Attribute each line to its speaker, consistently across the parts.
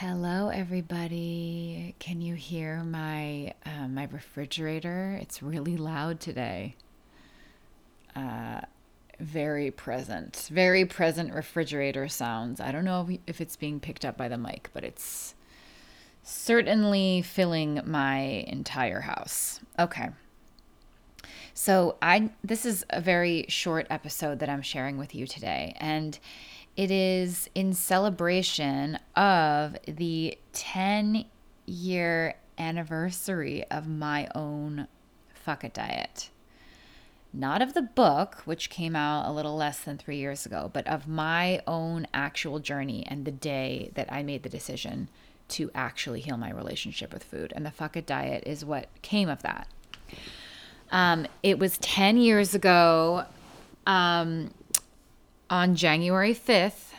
Speaker 1: Hello, everybody. Can you hear my uh, my refrigerator? It's really loud today. Uh, very present, very present refrigerator sounds. I don't know if, if it's being picked up by the mic, but it's certainly filling my entire house. Okay. So I this is a very short episode that I'm sharing with you today, and it is in celebration of the 10 year anniversary of my own Fuck It Diet. Not of the book, which came out a little less than three years ago, but of my own actual journey and the day that I made the decision to actually heal my relationship with food. And the Fuck It Diet is what came of that. Um, it was 10 years ago. Um, on January 5th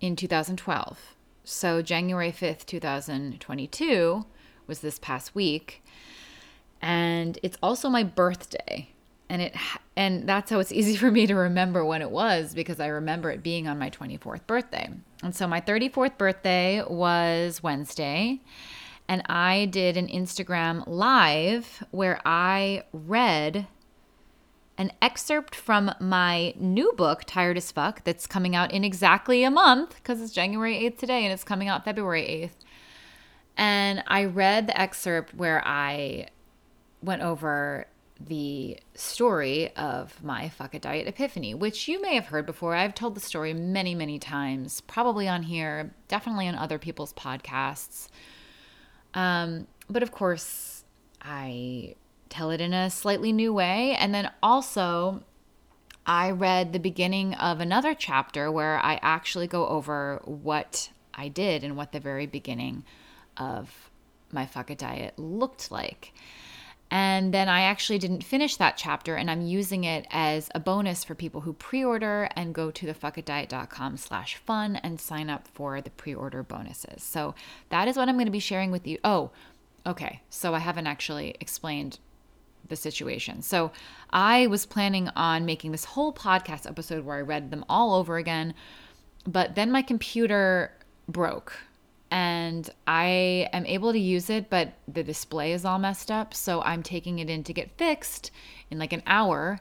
Speaker 1: in 2012. So, January 5th, 2022 was this past week. And it's also my birthday. And it and that's how it's easy for me to remember when it was because I remember it being on my 24th birthday. And so my 34th birthday was Wednesday, and I did an Instagram live where I read an excerpt from my new book, Tired as Fuck, that's coming out in exactly a month because it's January 8th today and it's coming out February 8th. And I read the excerpt where I went over the story of my Fuck It Diet epiphany, which you may have heard before. I've told the story many, many times, probably on here, definitely on other people's podcasts. Um, but of course, I tell it in a slightly new way. And then also, I read the beginning of another chapter where I actually go over what I did and what the very beginning of my Fuck It diet looked like. And then I actually didn't finish that chapter, and I'm using it as a bonus for people who pre-order and go to thefuckitdiet.com slash fun and sign up for the pre-order bonuses. So that is what I'm going to be sharing with you. Oh, okay. So I haven't actually explained the situation. So I was planning on making this whole podcast episode where I read them all over again, but then my computer broke and I am able to use it, but the display is all messed up. So I'm taking it in to get fixed in like an hour,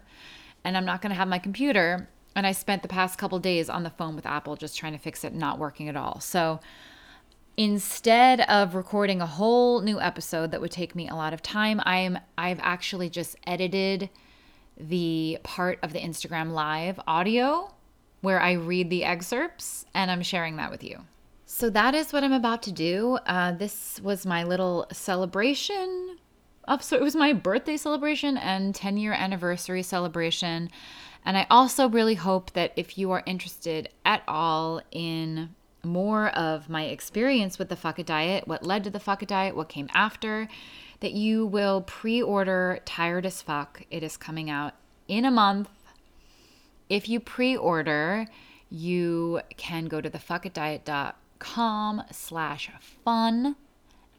Speaker 1: and I'm not going to have my computer. And I spent the past couple days on the phone with Apple just trying to fix it, not working at all. So instead of recording a whole new episode that would take me a lot of time, I'm I've actually just edited the part of the Instagram live audio where I read the excerpts and I'm sharing that with you. So that is what I'm about to do. Uh, this was my little celebration of so it was my birthday celebration and 10 year anniversary celebration. And I also really hope that if you are interested at all in more of my experience with the Fuck It Diet, what led to the Fuck It Diet, what came after, that you will pre order Tired as Fuck. It is coming out in a month. If you pre order, you can go to thefuckitdiet.com slash fun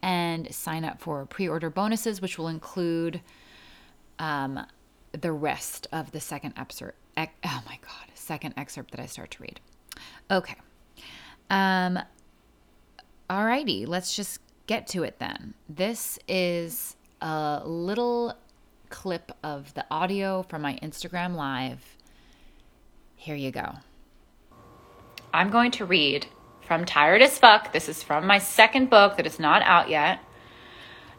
Speaker 1: and sign up for pre-order bonuses which will include um, the rest of the second excerpt oh my god second excerpt that i start to read okay um, alrighty, let's just get to it then. This is a little clip of the audio from my Instagram Live. Here you go. I'm going to read from Tired as Fuck. This is from my second book that is not out yet.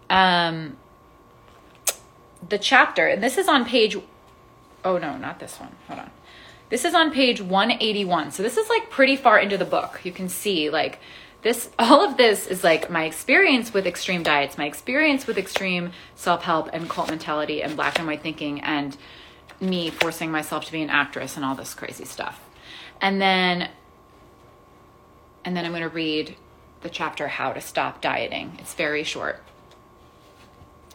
Speaker 1: Um, the chapter, and this is on page, oh no, not this one. Hold on. This is on page 181. So this is like pretty far into the book. You can see like this all of this is like my experience with extreme diets, my experience with extreme self-help and cult mentality and black and white thinking and me forcing myself to be an actress and all this crazy stuff. And then and then I'm going to read the chapter how to stop dieting. It's very short.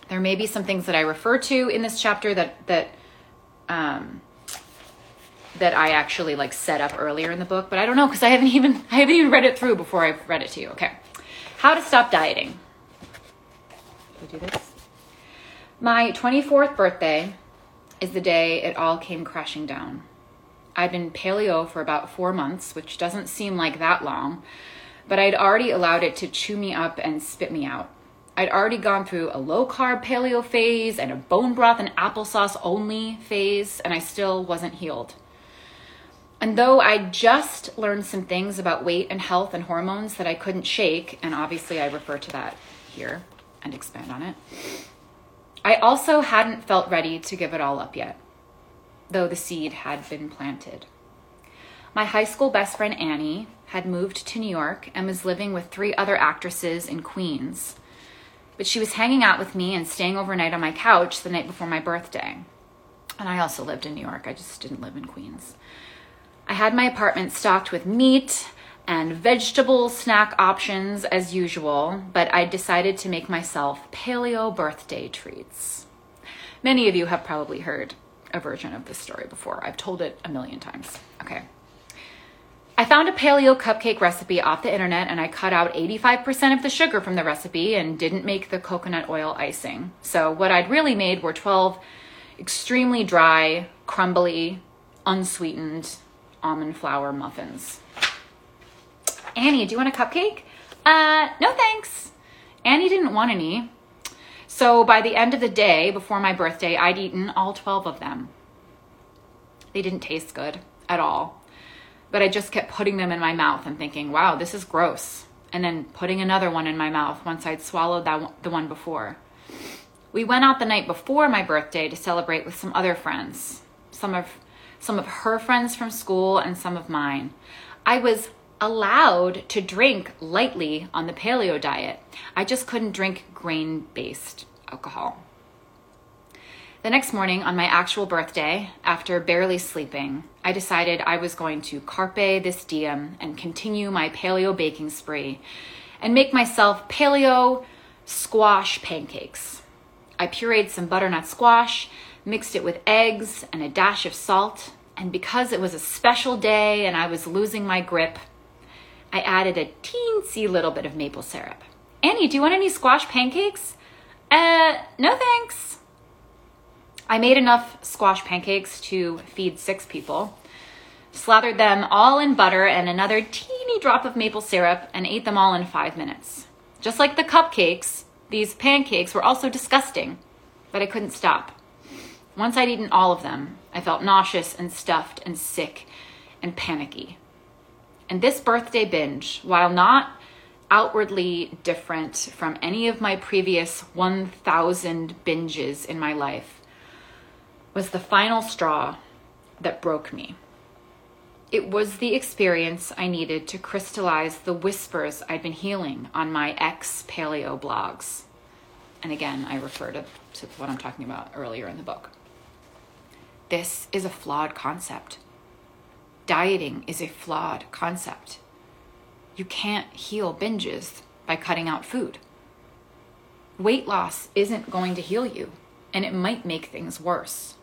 Speaker 1: There may be some things that I refer to in this chapter that that um that I actually like set up earlier in the book, but I don't know because I haven't even I haven't even read it through before I've read it to you. Okay. How to stop dieting. we do this? My 24th birthday is the day it all came crashing down. I'd been paleo for about 4 months, which doesn't seem like that long, but I'd already allowed it to chew me up and spit me out. I'd already gone through a low carb paleo phase and a bone broth and applesauce only phase, and I still wasn't healed. And though I just learned some things about weight and health and hormones that I couldn't shake, and obviously I refer to that here and expand on it, I also hadn't felt ready to give it all up yet, though the seed had been planted. My high school best friend Annie had moved to New York and was living with three other actresses in Queens but she was hanging out with me and staying overnight on my couch the night before my birthday. And I also lived in New York, I just didn't live in Queens. I had my apartment stocked with meat and vegetable snack options as usual, but I decided to make myself paleo birthday treats. Many of you have probably heard a version of this story before. I've told it a million times. Okay. I found a paleo cupcake recipe off the internet and I cut out 85% of the sugar from the recipe and didn't make the coconut oil icing. So, what I'd really made were 12 extremely dry, crumbly, unsweetened almond flour muffins. Annie, do you want a cupcake? Uh, no thanks. Annie didn't want any. So, by the end of the day, before my birthday, I'd eaten all 12 of them. They didn't taste good at all but I just kept putting them in my mouth and thinking, wow, this is gross. And then putting another one in my mouth once I'd swallowed that one, the one before. We went out the night before my birthday to celebrate with some other friends, some of some of her friends from school and some of mine. I was allowed to drink lightly on the paleo diet. I just couldn't drink grain-based alcohol. The next morning, on my actual birthday, after barely sleeping, I decided I was going to carpe this diem and continue my paleo baking spree and make myself paleo squash pancakes. I pureed some butternut squash, mixed it with eggs and a dash of salt, and because it was a special day and I was losing my grip, I added a teensy little bit of maple syrup. Annie, do you want any squash pancakes? Uh, no thanks. I made enough squash pancakes to feed six people, slathered them all in butter and another teeny drop of maple syrup, and ate them all in five minutes. Just like the cupcakes, these pancakes were also disgusting, but I couldn't stop. Once I'd eaten all of them, I felt nauseous and stuffed and sick and panicky. And this birthday binge, while not outwardly different from any of my previous 1,000 binges in my life, was the final straw that broke me. It was the experience I needed to crystallize the whispers I'd been healing on my ex paleo blogs. And again, I refer to, to what I'm talking about earlier in the book. This is a flawed concept. Dieting is a flawed concept. You can't heal binges by cutting out food. Weight loss isn't going to heal you, and it might make things worse.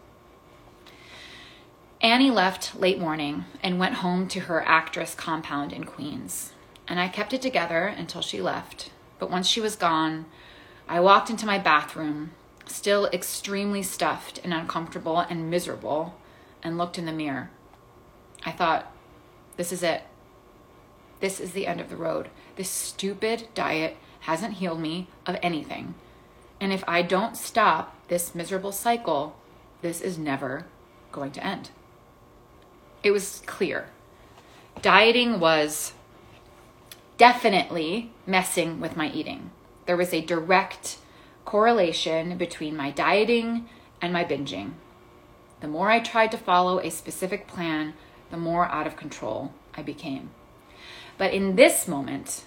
Speaker 1: Annie left late morning and went home to her actress compound in Queens. And I kept it together until she left. But once she was gone, I walked into my bathroom, still extremely stuffed and uncomfortable and miserable, and looked in the mirror. I thought, this is it. This is the end of the road. This stupid diet hasn't healed me of anything. And if I don't stop this miserable cycle, this is never going to end it was clear. Dieting was definitely messing with my eating. There was a direct correlation between my dieting and my binging. The more I tried to follow a specific plan, the more out of control I became. But in this moment,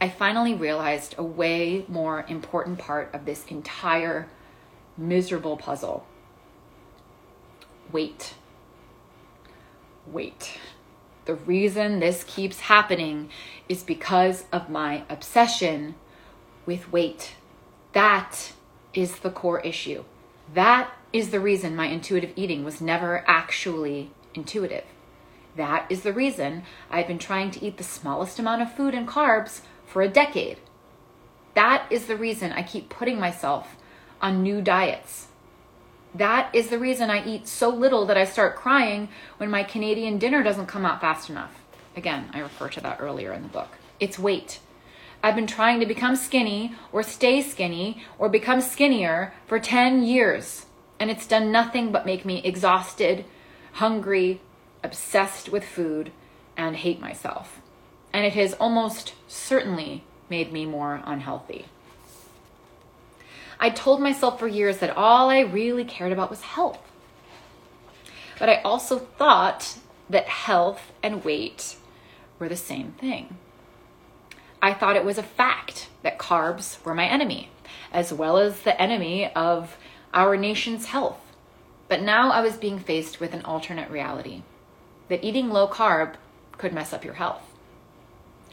Speaker 1: I finally realized a way more important part of this entire miserable puzzle weight wait. The reason this keeps happening is because of my obsession with weight. That is the core issue. That is the reason my intuitive eating was never actually intuitive. That is the reason I've been trying to eat the smallest amount of food and carbs for a decade. That is the reason I keep putting myself on new diets. That is the reason I eat so little that I start crying when my Canadian dinner doesn't come out fast enough. Again, I refer to that earlier in the book. it's weight. I've been trying to become skinny or stay skinny or become skinnier for 10 years, and it's done nothing but make me exhausted, hungry, obsessed with food, and hate myself. And it has almost certainly made me more unhealthy. I told myself for years that all I really cared about was health. But I also thought that health and weight were the same thing. I thought it was a fact that carbs were my enemy, as well as the enemy of our nation's health. But now I was being faced with an alternate reality that eating low carb could mess up your health.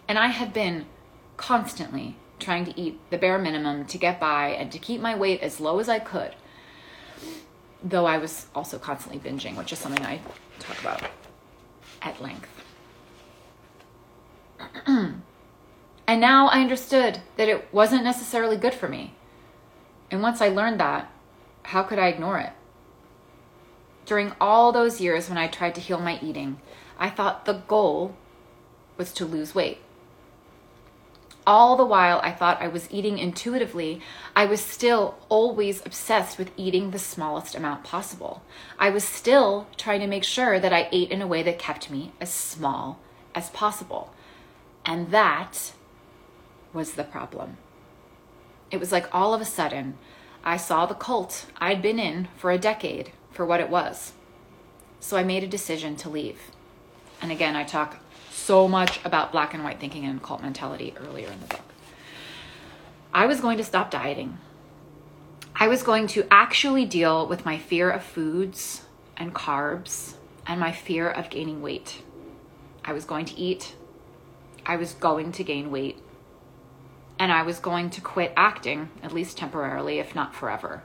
Speaker 1: And I have been constantly trying to eat the bare minimum to get by and to keep my weight as low as I could. Though I was also constantly binging, which is something I talk about at length. and now I understood that it wasn't necessarily good for me. And once I learned that, how could I ignore it? During all those years when I tried to heal my eating, I thought the goal was to lose weight. All the while I thought I was eating intuitively, I was still always obsessed with eating the smallest amount possible. I was still trying to make sure that I ate in a way that kept me as small as possible. And that was the problem. It was like all of a sudden, I saw the cult I'd been in for a decade for what it was. So I made a decision to leave. And again, I talk so much about black and white thinking and cult mentality earlier in the book. I was going to stop dieting. I was going to actually deal with my fear of foods and carbs and my fear of gaining weight. I was going to eat. I was going to gain weight. And I was going to quit acting, at least temporarily, if not forever.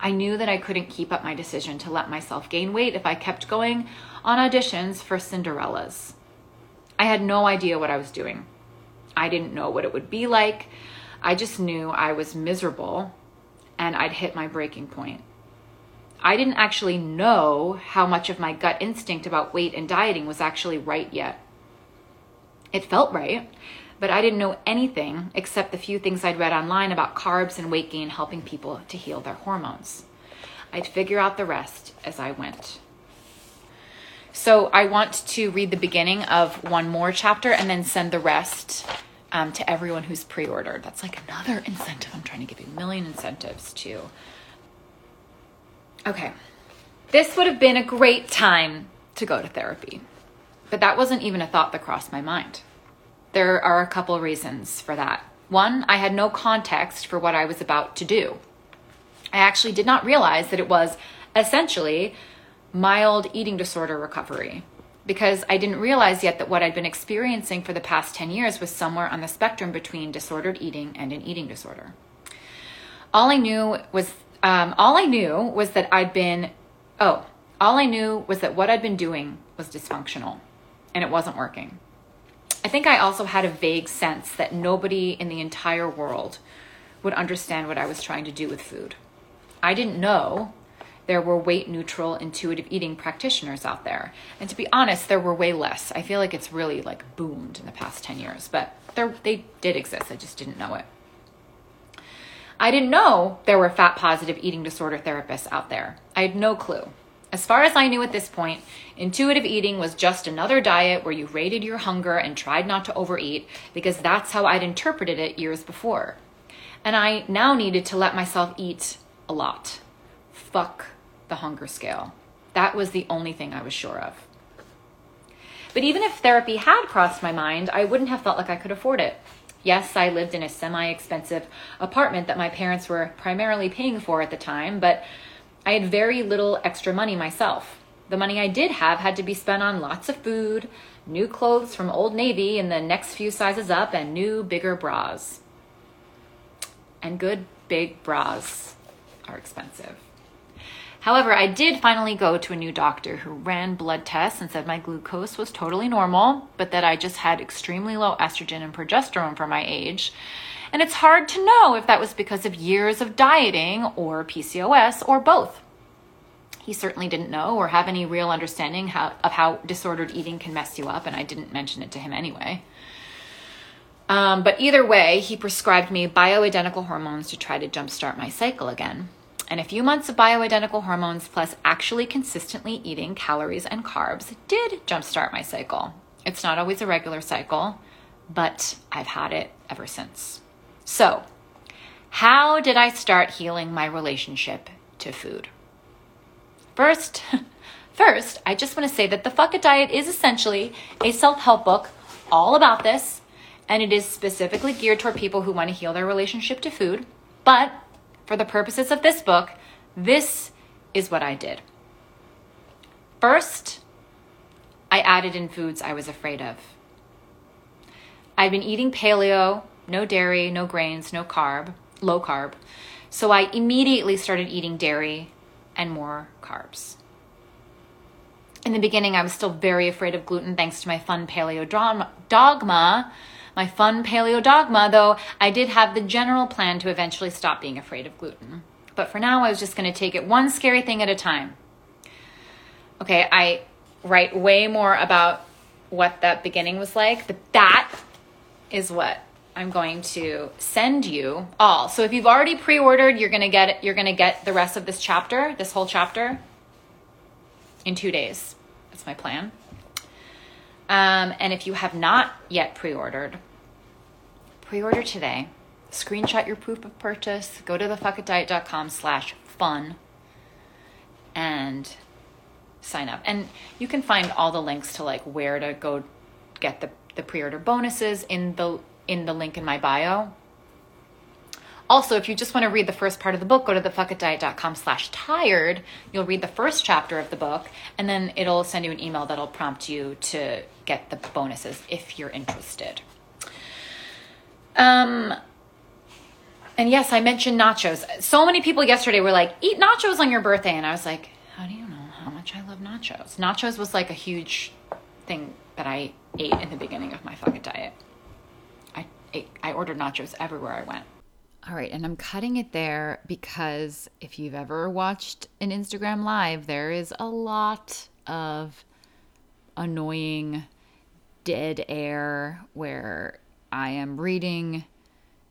Speaker 1: I knew that I couldn't keep up my decision to let myself gain weight if I kept going on auditions for Cinderellas. I had no idea what I was doing. I didn't know what it would be like. I just knew I was miserable and I'd hit my breaking point. I didn't actually know how much of my gut instinct about weight and dieting was actually right yet. It felt right, but I didn't know anything except the few things I'd read online about carbs and weight gain helping people to heal their hormones. I'd figure out the rest as I went. So I want to read the beginning of one more chapter and then send the rest um, to everyone who's pre ordered. That's like another incentive. I'm trying to give you a million incentives too. Okay. This would have been a great time to go to therapy, but that wasn't even a thought that crossed my mind. There are a couple reasons for that. One, I had no context for what I was about to do. I actually did not realize that it was essentially mild eating disorder recovery because I didn't realize yet that what I'd been experiencing for the past 10 years was somewhere on the spectrum between disordered eating and an eating disorder. All I knew was um, all I knew was that I'd been oh all I knew was that what I'd been doing was dysfunctional and it wasn't working. I think I also had a vague sense that nobody in the entire world would understand what I was trying to do with food. I didn't know there were weight neutral intuitive eating practitioners out there. And to be honest, there were way less. I feel like it's really like boomed in the past 10 years, but there they did exist. I just didn't know it. I didn't know there were fat positive eating disorder therapists out there. I had no clue. As far as I knew at this point, intuitive eating was just another diet where you rated your hunger and tried not to overeat because that's how I'd interpreted it years before. And I now needed to let myself eat a lot. Fuck the hunger scale. That was the only thing I was sure of. But even if therapy had crossed my mind, I wouldn't have felt like I could afford it. Yes, I lived in a semi expensive apartment that my parents were primarily paying for at the time, but I had very little extra money myself. The money I did have had to be spent on lots of food, new clothes from Old Navy in the next few sizes up, and new, bigger bras. And good, big bras are expensive. However, I did finally go to a new doctor who ran blood tests and said my glucose was totally normal, but that I just had extremely low estrogen and progesterone for my age and it's hard to know if that was because of years of dieting or PCOS or both. He certainly didn't know or have any real understanding how, of how disordered eating can mess you up, and I didn't mention it to him anyway. Um, but either way, he prescribed me bioidentical hormones to try to jumpstart my cycle again. And a few months of bioidentical hormones plus actually consistently eating calories and carbs did jumpstart my cycle. It's not always a regular cycle, but I've had it ever since. So, how did I start healing my relationship to food? First, first, I just want to say that the Fuck It Diet is essentially a self-help book all about this, and it is specifically geared toward people who want to heal their relationship to food. But for the purposes of this book, this is what I did. First, I added in foods I was afraid of. I'd been eating paleo, no dairy, no grains, no carb, low carb. So I immediately started eating dairy and more carbs. In the beginning, I was still very afraid of gluten thanks to my fun paleo dogma. My fun paleo dogma, though I did have the general plan to eventually stop being afraid of gluten. But for now, I was just going to take it one scary thing at a time. Okay, I write way more about what that beginning was like, but that is what I'm going to send you all. So if you've already pre-ordered, you're going to get you're going to get the rest of this chapter, this whole chapter in 2 days. That's my plan. Um, and if you have not yet pre-ordered, pre-order today. Screenshot your proof of purchase. Go to thefuckitdiet.com slash fun and sign up. And you can find all the links to like where to go get the, the pre-order bonuses in the in the link in my bio. Also, if you just want to read the first part of the book, go to thefuckitdiet.com slash tired. You'll read the first chapter of the book, and then it'll send you an email that'll prompt you to get the bonuses if you're interested. Um, and yes, I mentioned nachos. So many people yesterday were like, eat nachos on your birthday. And I was like, how do you know how much I love nachos? Nachos was like a huge thing that I ate in the beginning of my Fuck It diet. I, ordered nachos everywhere I went. All right, and I'm cutting it there because if you've ever watched an Instagram live, there is a lot of annoying dead air where I am reading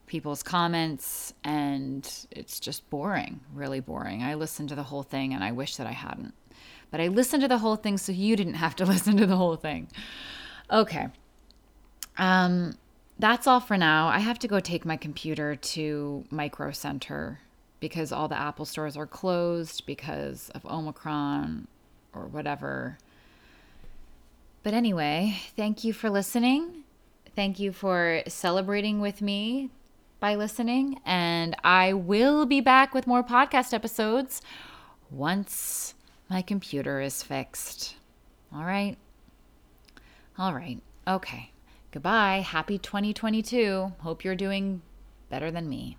Speaker 1: people's comments and it's just boring, really boring. I listened to the whole thing and I wish that I hadn't. But I listened to the whole thing so you didn't have to listen to the whole thing. Okay. Um that's all for now. I have to go take my computer to Micro Center because all the Apple stores are closed because of Omicron or whatever. But anyway, thank you for listening. Thank you for celebrating with me by listening. And I will be back with more podcast episodes once my computer is fixed. All right. All right. Okay. Goodbye. Happy 2022. Hope you're doing better than me.